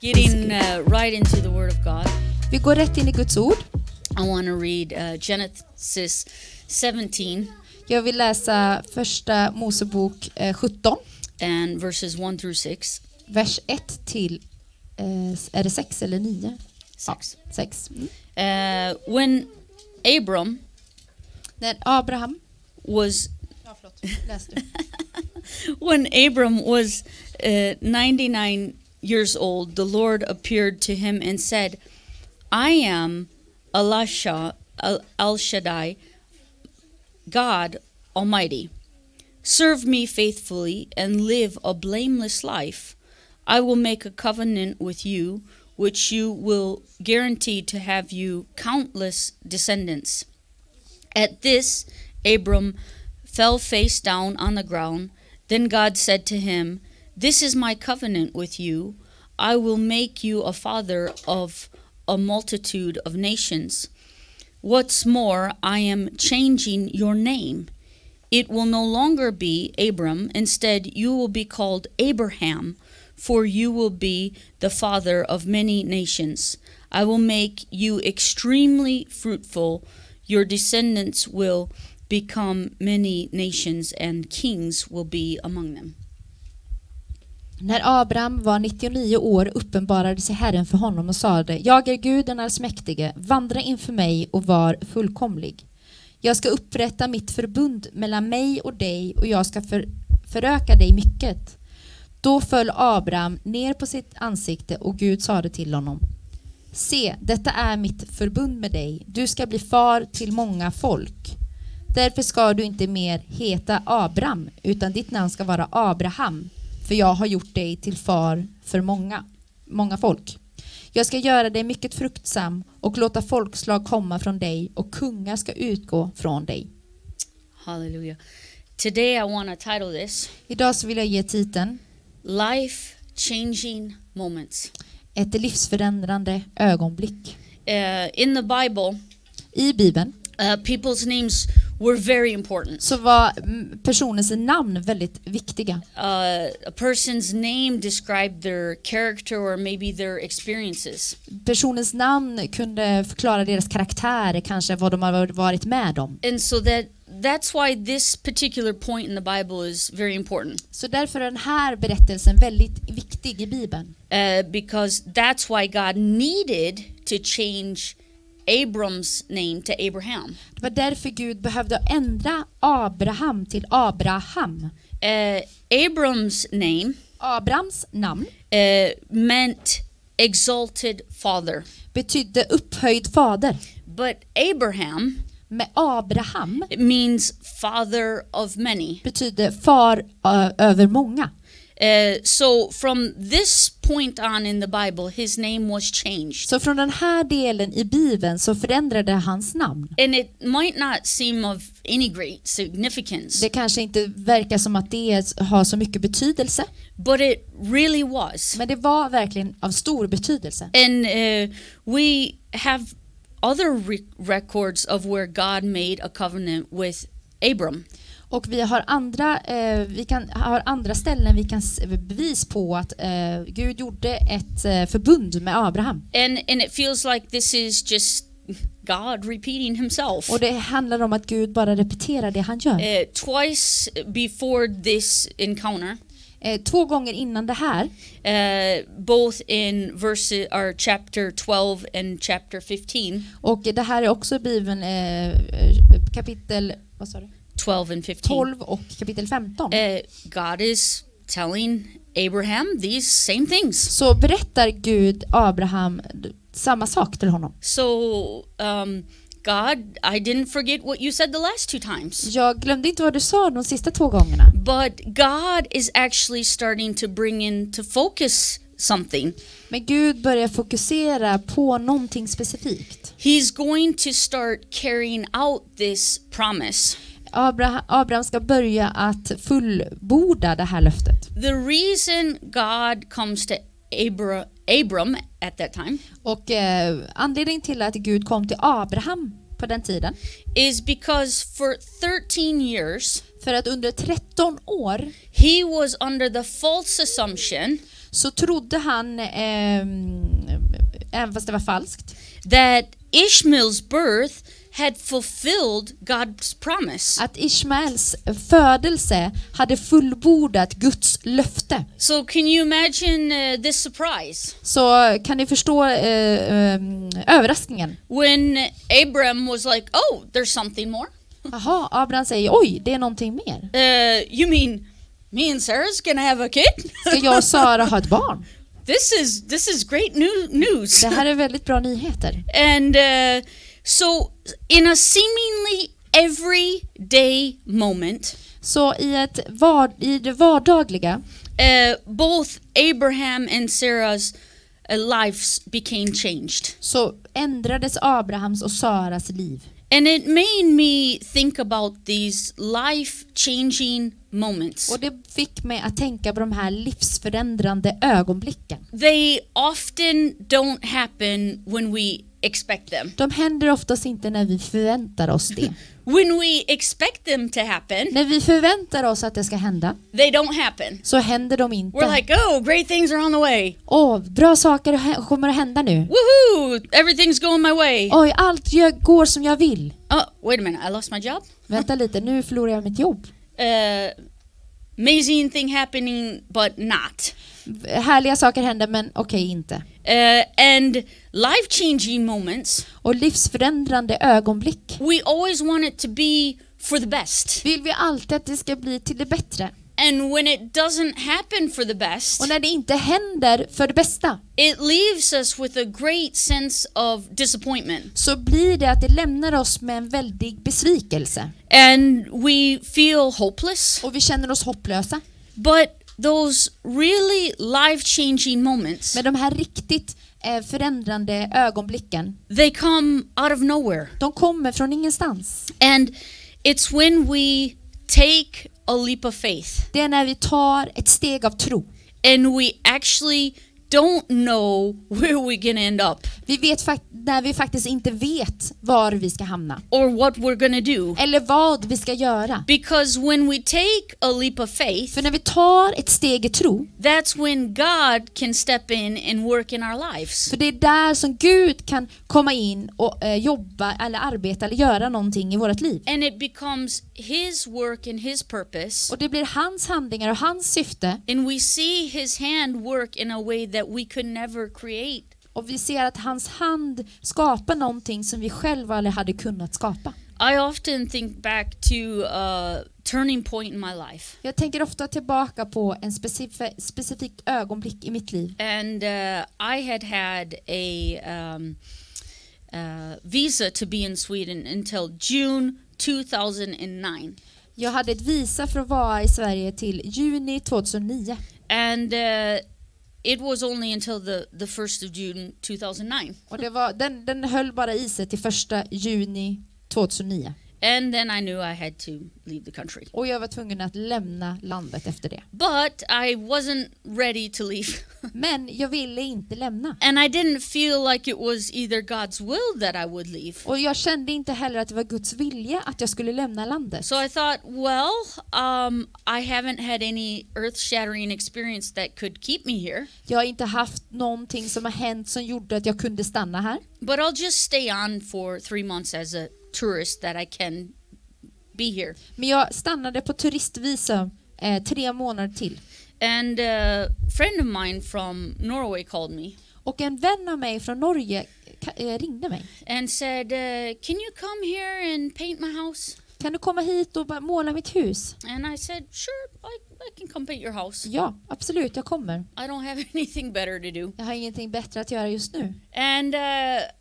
get in uh, right into the Word of God. Vi går rätt in i Guds ord. I want to read uh, Genesis 17 Jag vill läsa första Mosebok eh, 17, and verses 1 through 6. vers 1 till, eh, är det 6 eller 9? 6. 6. Mm. Uh, when Abram När Abraham, was ja, förlåt, läs du. when Abram was uh, 99 years old, the Lord appeared to him and said, I am Elisha, El Shaddai, God Almighty. Serve me faithfully and live a blameless life. I will make a covenant with you, which you will guarantee to have you countless descendants. At this, Abram fell face down on the ground. Then God said to him, This is my covenant with you. I will make you a father of a multitude of nations. What's more, I am changing your name. It will no longer be Abram. Instead, you will be called Abraham, for you will be the father of many nations. I will make you extremely fruitful. Your descendants will become many nations, and kings will be among them. När Abraham var 99 år uppenbarade sig Herren för honom och sade, Jag är Gud den allsmäktige, vandra inför mig och var fullkomlig. Jag ska upprätta mitt förbund mellan mig och dig och jag ska för, föröka dig mycket. Då föll Abraham ner på sitt ansikte och Gud sade till honom, Se, detta är mitt förbund med dig, du ska bli far till många folk. Därför ska du inte mer heta Abraham utan ditt namn ska vara Abraham, för jag har gjort dig till far för många, många folk. Jag ska göra dig mycket fruktsam och låta folkslag komma från dig och kungar ska utgå från dig. Hallelujah. Today, I want to title this Idag så vill jag ge titeln Life Changing Moments. Ett livsförändrande ögonblick. Uh, in the Bible, I Bibeln uh, people's names were very important. så var mm, personens namn väldigt viktiga. Uh, a person's name described their character or maybe their experiences. Personens namn kunde förklara deras karaktärer, kanske vad de har varit med om. And so that that's why this particular point in the Bible is very important. Så därför är den här berättelsen väldigt viktig i Bibeln. Uh, because that's why God needed to change Abram's name to Abraham. Det var därför Gud behövde ändra Abraham till Abraham. Uh, Abram's name Abrams namn uh, meant exalted father, betydde upphöjd fader. but Abraham Med Abraham it means father of many. betyder far ö, över många. Uh, so from this point on in the Bible, his name was changed. Så från den här delen i Bibeln så förändrade hans namn. And it might not seem of any great significance, Det kanske inte verkar som att det har så mycket betydelse, but it really was. men det var verkligen av stor betydelse. And uh, we have other re- records of where God made a covenant with Abram. Och vi har andra, eh, vi kan, har andra ställen vi kan bevis på att eh, Gud gjorde ett eh, förbund med Abraham. And and it feels like this is just God repeating himself. Och det handlar om att Gud bara repeterar det han gör. Uh, twice before this encounter, Eh, två gånger innan det här, uh, both in verse or chapter 12 and chapter 15, och det här är också i Bibeln kapitel vad sa du? 12 and 15. 12 och kapitel 15. Uh, God is telling Abraham these same things. Så berättar Gud Abraham samma sak till honom. So, um, God, I didn't forget what you said the last two times. Jag glömde inte vad du sa de sista två gångerna. But God is actually starting to bring into focus something. Men Gud börjar fokusera på någonting specifikt. He's going to start carrying out this promise. Abraham, Abraham ska börja att fullborda det här löftet. The reason God comes to Abra- Abram at that time Och eh, anledningen till att Gud kom till Abraham på den tiden, is because for 13 years för att under 13 år he was under the false assumption så trodde han, ehm, även fast det var falskt, that Ishmael's birth had fulfilled God's promise. att Ishmaels födelse hade fullbordat Guds löfte. So, can you imagine uh, this surprise Så kan ni förstå eh, ehm, överraskningen? when Abram was like, "Oh, there's something more." Jaha, Abraham säger oj, det är någonting mer. Uh, you mean me and Sarah's gonna have a kid? Ska jag och Sara ha ett barn? this is this is great new news. Det här är väldigt bra nyheter. And uh, so, in a seemingly everyday moment, Så i, ett var, i det vardagliga uh, both Abraham and Sarah's uh, lives became changed. så ändrades Abrahams och Saras liv. And it made me think about these life changing moments. Och det fick mig att tänka på de här livsförändrande ögonblicken. They often don't happen when we expect them. De händer oftast inte när vi förväntar oss det. When we expect them to happen, när vi förväntar oss att det ska hända they don't happen. så händer de We're inte. like, oh, great things are on the way. Åh, bra saker kommer att hända nu. Woohoo! Everything's going my way. Oj, allt jag går som jag vill. Oh, wait a minute, I lost my job? Vänta lite, nu förlorar jag mitt jobb. Uh, amazing thing happening, but not. Härliga saker händer men okej inte. Uh, and life changing moments, Och livsförändrande ögonblick we always want it to be for the best. vill vi alltid att det ska bli till det bättre. And when it doesn't happen for the best, Och när det inte händer för det bästa it leaves us with a great sense of disappointment. så blir det att det lämnar oss med en väldig besvikelse. And we feel hopeless. Och vi känner oss hopplösa. But those really life changing moments, Men de här riktigt eh, förändrande ögonblicken, they come out of nowhere. de kommer från ingenstans. And it's when we take a leap of faith Det är när vi tar ett steg av tro. and we actually don't know where we're to end up Vi vet när vi faktiskt inte vet var vi ska hamna. or what we're to do. Eller vad vi ska göra. Because when we take a leap of faith, För när vi tar ett steg i tro, that's when God can step in and work in our lives. för det är där som Gud kan komma in och eh, jobba eller arbeta eller göra någonting i vårt liv. And it becomes His work and His purpose. Och det blir hans handlingar och hans syfte And we see His hand work in a way that we could never create. och vi ser att hans hand skapar någonting som vi själva aldrig hade kunnat skapa. I often think back to a turning point in my life. Jag tänker ofta tillbaka på en specif- specifik ögonblick i mitt liv. And uh, I had had a um, uh, visa to be in Sweden until June 2009. Jag hade ett visa för att vara i Sverige till juni 2009. And uh, it was only until the, the 1st of June 2009. Och det var, den, den höll bara i sig till första juni 2009. And then I knew I had to leave the country. Och jag var tvungen att lämna landet efter det. But I wasn't ready to leave. Men jag ville inte lämna. and I didn't feel like it was either God's will that I would leave. Och jag kände inte heller att det var Guds vilja att jag skulle lämna landet. So I thought, well, um, I haven't had any earth shattering experience that could keep me here, Jag har inte haft någonting som har hänt som gjorde att jag kunde stanna här. but I'll just stay on for three months as a tourist that I can be here. Men jag stannade på turistvisum eh, tre månader till. And a friend of mine from Norway called me Och en vän av mig från Norge eh, ringde mig. and said, uh, Can you come here and paint my house? Kan du komma hit och måla mitt hus? And I said, Sure, I, I can come paint your house. Ja, absolut, jag kommer. I don't have anything better to do. Jag har ingenting bättre att göra just nu. And uh,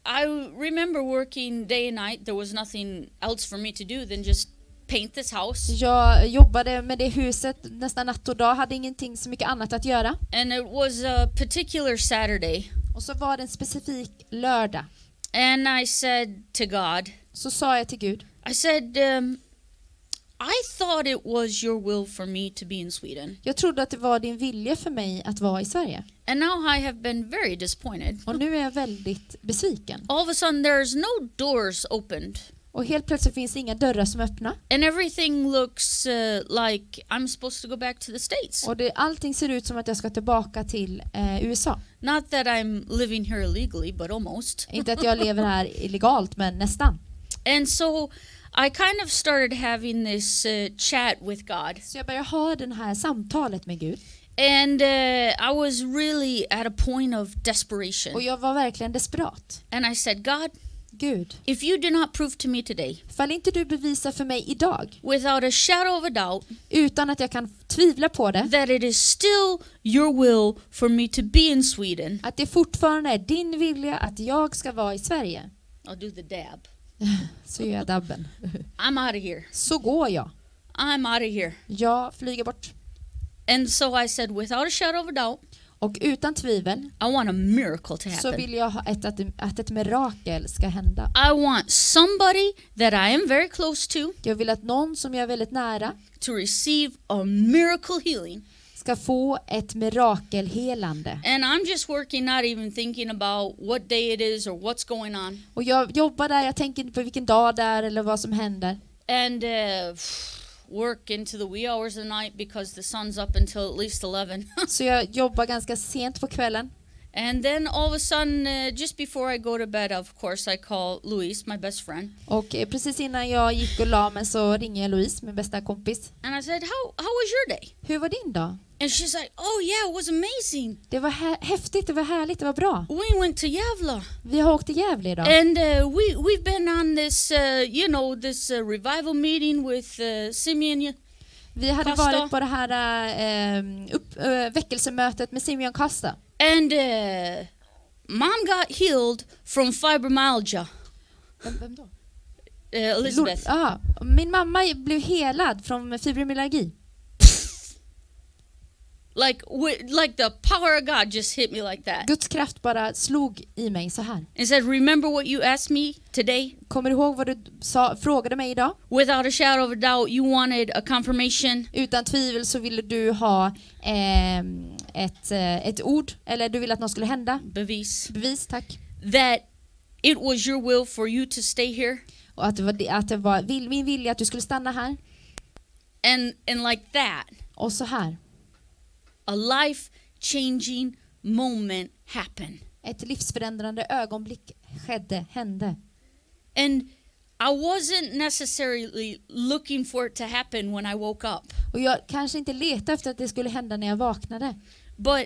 I remember working day and night. There was nothing else for me to do than just paint this house. Jag jobbade med det huset nästan natt och dag, hade ingenting så mycket annat att göra. And it was a particular Saturday. Och så var det en specifik lördag. And I said to God, Så sa jag till Gud, I said, um, I thought it was your will for me to be in Sweden. jag trodde att det var din vilja för mig att vara i Sverige. And now I have been very disappointed. Och nu är jag väldigt besviken. All of a sudden, there's no doors opened. Och helt plötsligt finns det inga dörrar som är öppna. and everything looks uh, like I'm supposed to go back to the States. Och det, allting ser ut som att jag ska tillbaka till eh, USA. Not that I'm living here illegally, but almost. Inte att jag lever här illegalt, men nästan. And so I kind of started having this uh, chat with God. Så jag började ha det här samtalet med Gud. And uh, I was really at a point of Och desperation. jag var verkligen desperat. And I said, God, Gud, if you do not prove to me today, fall inte du bevisa för mig idag, without a shadow of a doubt, utan att jag kan tvivla på det, that it is still your will for me to be in Sweden, att det fortfarande är din vilja att jag ska vara i Sverige, I'll do the dab. så gör jag dabben. I'm out of here. Så går jag. I'm out of here. Jag flyger bort. And so I said, without a shadow of a doubt, Och utan tvivel I want a miracle to så happen. vill jag ha ett, att, att ett mirakel ska hända. I want somebody that I am very close to Jag vill att någon som jag är väldigt nära to receive a miracle healing. Ska få ett mirakelhelande. And I'm just working, not even thinking about what day it is or what's going on. Och jag jobbar där, jag tänker inte på vilken dag det är eller vad som händer. And uh, work into the wee hours of the night because the sun's up until at least 11. Så jag jobbar ganska sent på kvällen. and then all of a sudden, uh, just before I go to bed, of course, I call Luis, my best friend. Och eh, precis innan jag gick och la mig så ringer jag Louise, min bästa kompis. And I said, how, how was your day? Hur var din dag? And she's like, oh yeah, it was amazing. Det var hä- häftigt, det var härligt, det var bra. We went to Yavla. Vi har åkt till Gävle idag. And uh, we we've been on this, uh, you know, this uh, revival meeting with uh, Simeon. Vi hade Costa. varit på det här eh, upp, eh, väckelsemötet med Simeon Costa. And uh, mom got healed from fibromyalgia. Vem, vem då? Uh, Elizabeth. Ja, min mamma blev helad från fibromyalgi. Like, like the power of God just hit me like that. Guds kraft bara slog i mig så här. And said, "Remember what you asked me today? Kommer du ihåg vad du sa, frågade mig idag? Without a shadow of a doubt, you wanted a confirmation. Utan tvivel så ville du ha ehm, ett, eh, ett ord, eller du ville att något skulle hända. Bevis Bevis, tack. that it was your will for you to stay here, Och att det var, att det var vill, min vilja att du skulle stanna här. and and like that, Och så här. A life-changing moment happened." Ett livsförändrande ögonblick skedde, hände. And I wasn't necessarily looking for it to happen when I woke up, Och jag kanske inte letade efter att det skulle hända när jag vaknade. but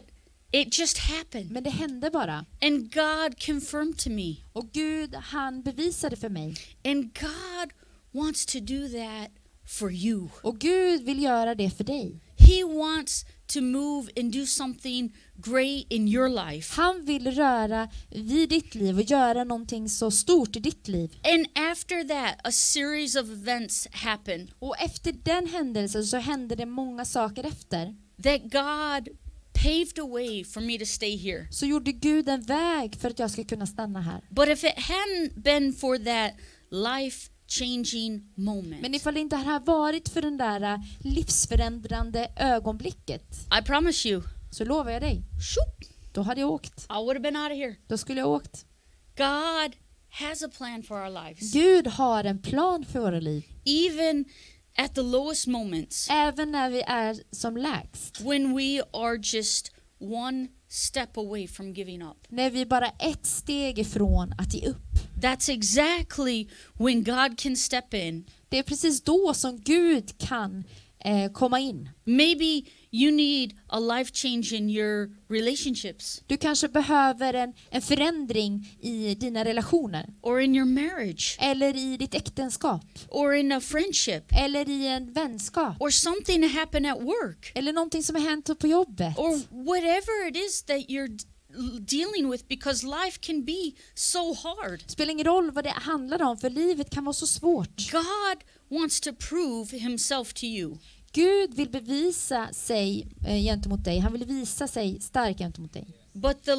it just happened. Men det hände bara. And God confirmed to me. Och Gud, han bevisade för mig. And God wants to do that for you. Och Gud vill göra det för dig. He wants to move and do something great in your life. Han vill röra vid ditt liv och göra någonting så stort i ditt liv. And after that, a series of events happened Och efter den händelsen så hände det många saker efter. that God paved a way for me to stay here. Så gjorde Gud en väg för att jag ska kunna stanna här. But if it hadn't been for that life changing moment, Men ifall det inte hade varit för den där äh, livsförändrande ögonblicket I promise you, så lovar jag dig, shoot, då hade jag åkt. I would have been out of here. Då skulle jag åkt. God has a plan for our lives. Gud har en plan för våra liv. Even at the lowest moments, Även när vi är som lägst. when we are just one step away from giving up. När vi bara ett steg ifrån att ge upp. That's exactly when God can step in. Det är precis då som Gud kan eh, komma in. Maybe you need a life change in your relationships Du kanske behöver en, en förändring i dina relationer. or in your marriage Eller i ditt äktenskap. or in a friendship Eller i en vänskap. or something that happened at work Eller någonting som har hänt på jobbet. or whatever it is that you're dealing with because life can be so hard. Spelar ingen roll vad det handlar om, för livet kan vara så svårt. God wants to prove himself to you. Gud vill bevisa sig eh, gentemot dig. Han vill visa sig stark gentemot dig. But the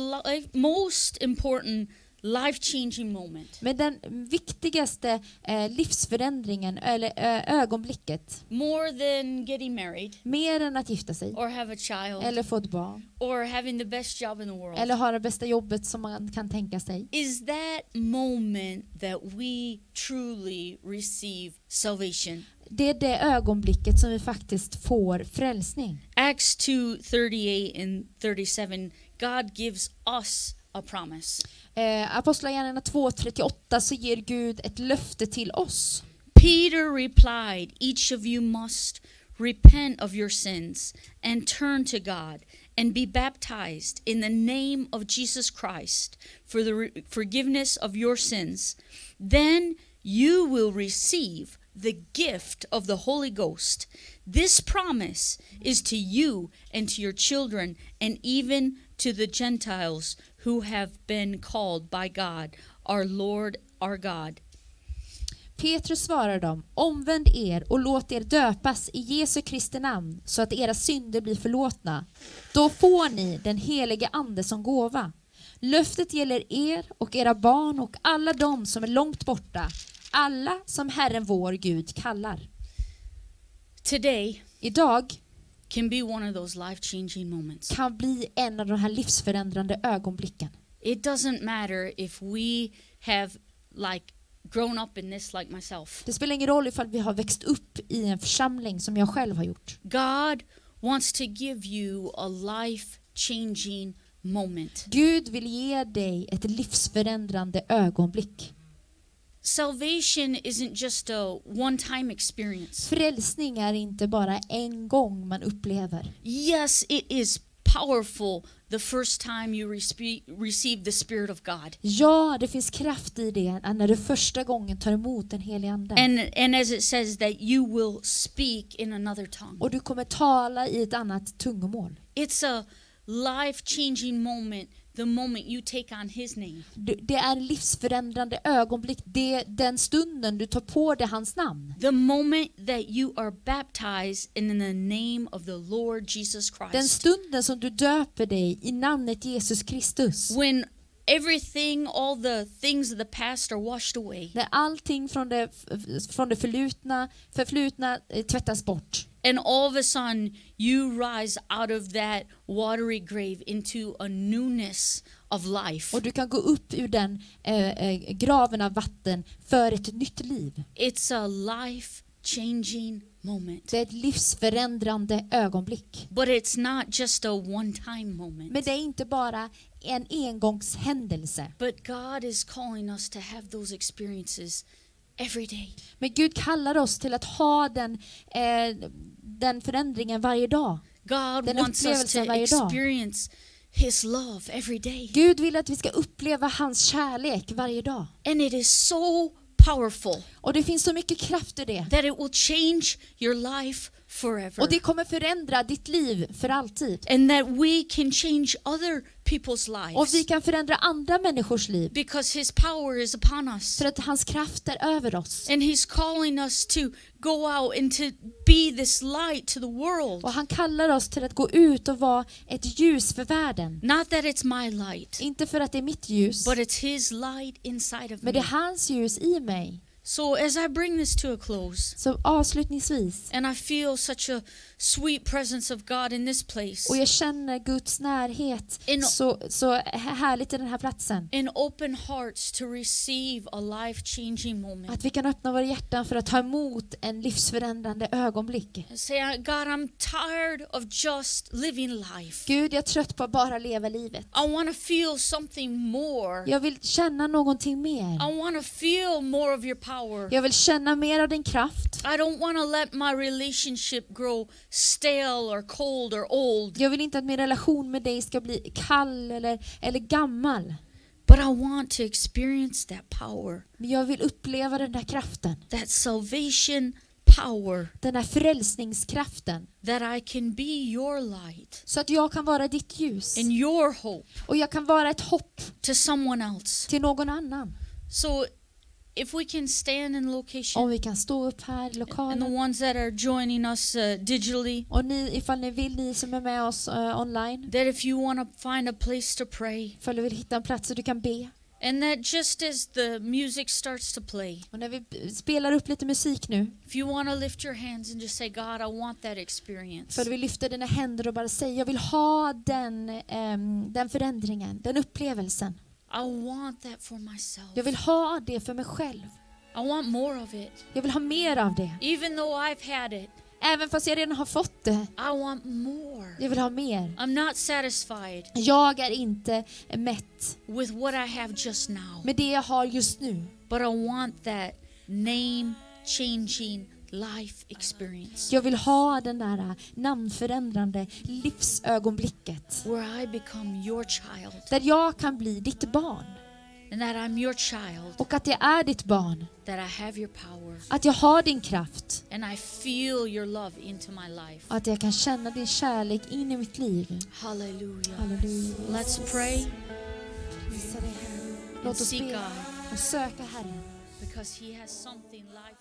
most important life changing moment, Men den viktigaste eh, livsförändringen, eller ö, ögonblicket, more than getting married. Mer än att gifta sig, or have a child. Eller få ett barn, or having the best job in the world, eller ha det bästa jobbet som man kan tänka sig, is that moment that we truly receive salvation. det är det ögonblicket som vi faktiskt får frälsning. Acts 2 38 and 37, God gives us a promise. Eh, Apostlagärningarna 2.38 så ger Gud ett löfte till oss. Peter replied, Each of you must repent of your sins and turn to God and be baptized in the name of Jesus Christ for the re- forgiveness of your sins. Then you will receive the gift of the Holy Ghost. This promise is to you and to your children and even to the Gentiles who have been called by God, our Lord, our God. Petrus svarar dem, omvänd er och låt er döpas i Jesu Kristi namn så att era synder blir förlåtna. Då får ni den helige Ande som gåva. Löftet gäller er och era barn och alla de som är långt borta, alla som Herren vår Gud kallar. Today, Idag can be one of those life changing moments. kan bli en av de här livsförändrande ögonblicken. It doesn't matter if we have like grown up in this like myself. Det spelar ingen roll ifall vi har växt upp i en församling som jag själv har gjort. God wants to give you a life changing moment. Gud vill ge dig ett livsförändrande ögonblick. Salvation isn't just a one time experience. Frälsning är inte bara en gång man upplever. Yes, it is powerful the first time you receive the Spirit of God. Ja, det finns kraft i det när du första gången tar emot den helige Ande. And, and as it says, that you will speak in another tongue. Och du kommer tala i ett annat tungomål. It's a life changing moment the moment you take on His name. Det är livsförändrande ögonblick. Det är den stunden du tar på dig hans namn. The moment that you are baptized in the name of the Lord Jesus Den Christ. stunden som du döper dig i namnet Jesus Kristus. When everything, all the things of the past are washed away. När allting från det, från det förlutna, förflutna eh, tvättas bort. And all of a sudden, you rise out of that watery grave into a newness of life. Och du kan gå upp ur den eh, eh, graven av vatten för ett nytt liv. It's a life changing moment. Det är ett livsförändrande ögonblick. But it's not just a one time moment. Men det är inte bara en engångshändelse. But God is calling us to have those experiences every day. Men Gud kallar oss till att ha den, eh, den förändringen varje dag. God Den wants us to varje dag. experience His love every day. Gud vill att vi ska uppleva hans kärlek varje dag. And it is so powerful Och det finns så mycket kraft i det. that it will change your life forever. Och det kommer förändra ditt liv för alltid. And that we can change other people's Och vi lives kan förändra andra människors liv. because His power is upon us. För att hans kraft är över oss. And He's calling us to go out and to be this light to the world. Och han kallar oss till att gå ut och vara ett ljus för världen. Not that it's my light, Inte för att det är mitt ljus, but it's His light inside of men det me. är hans ljus i mig. So as I bring this to a close, Så avslutningsvis, and I feel such a sweet presence of God in this place, och jag känner Guds närhet In- så, så härligt i den här platsen. in open hearts to receive a life changing moment. Att vi kan öppna våra hjärtan för att ta emot en livsförändrande ögonblick. Say, God, I'm tired of just living life. Gud, jag är trött på att bara leva livet. I want to feel something more. Jag vill känna någonting mer. I want to feel more of your power. Jag vill känna mer av din kraft. I don't want to let my relationship grow stale or cold or old, Jag vill inte att min relation med dig ska bli kall eller, eller gammal. but I want to experience that power, Men jag vill uppleva den där kraften. that salvation power, Den här frälsningskraften. that I can be your light Så att jag kan vara ditt ljus. and your hope Och jag kan vara ett hopp to someone else. till någon annan. So if we can stand in location Om vi kan stå upp här i and the lokalen. ones that are joining us uh, digitally, Och ni, ifall ni vill, ni som är med oss eh, online. that if you want to find a place to pray Ifall du vill hitta en plats där du kan be. And that just as the music starts to play, Och när vi spelar upp lite musik nu, if you want to lift your hands and just say, God, I want that experience. för vi lyfter dina händer och bara säger jag vill ha den, ehm, den förändringen, den upplevelsen. I want that for myself. Jag vill ha det för mig själv. I want more of it. Jag vill ha mer av det. Even though I've had it, Även fast jag redan har fått det. I want more. Jag vill ha mer. I'm not satisfied Jag är inte mätt with what I have just now, med det jag har just nu. but I want that name changing life experience Jag vill ha den där namnförändrande livsögonblicket. where I become your child Där jag kan bli ditt barn. and that I'm your child, Och att jag är ditt barn. that I have your power Att jag har din kraft. and I feel your love into my life. Och att jag kan känna din kärlek in i mitt liv. Hallelujah. Halleluja. Let's pray Prisa dig, Herre. and Låt oss seek be God och söka Herren. because He has something life.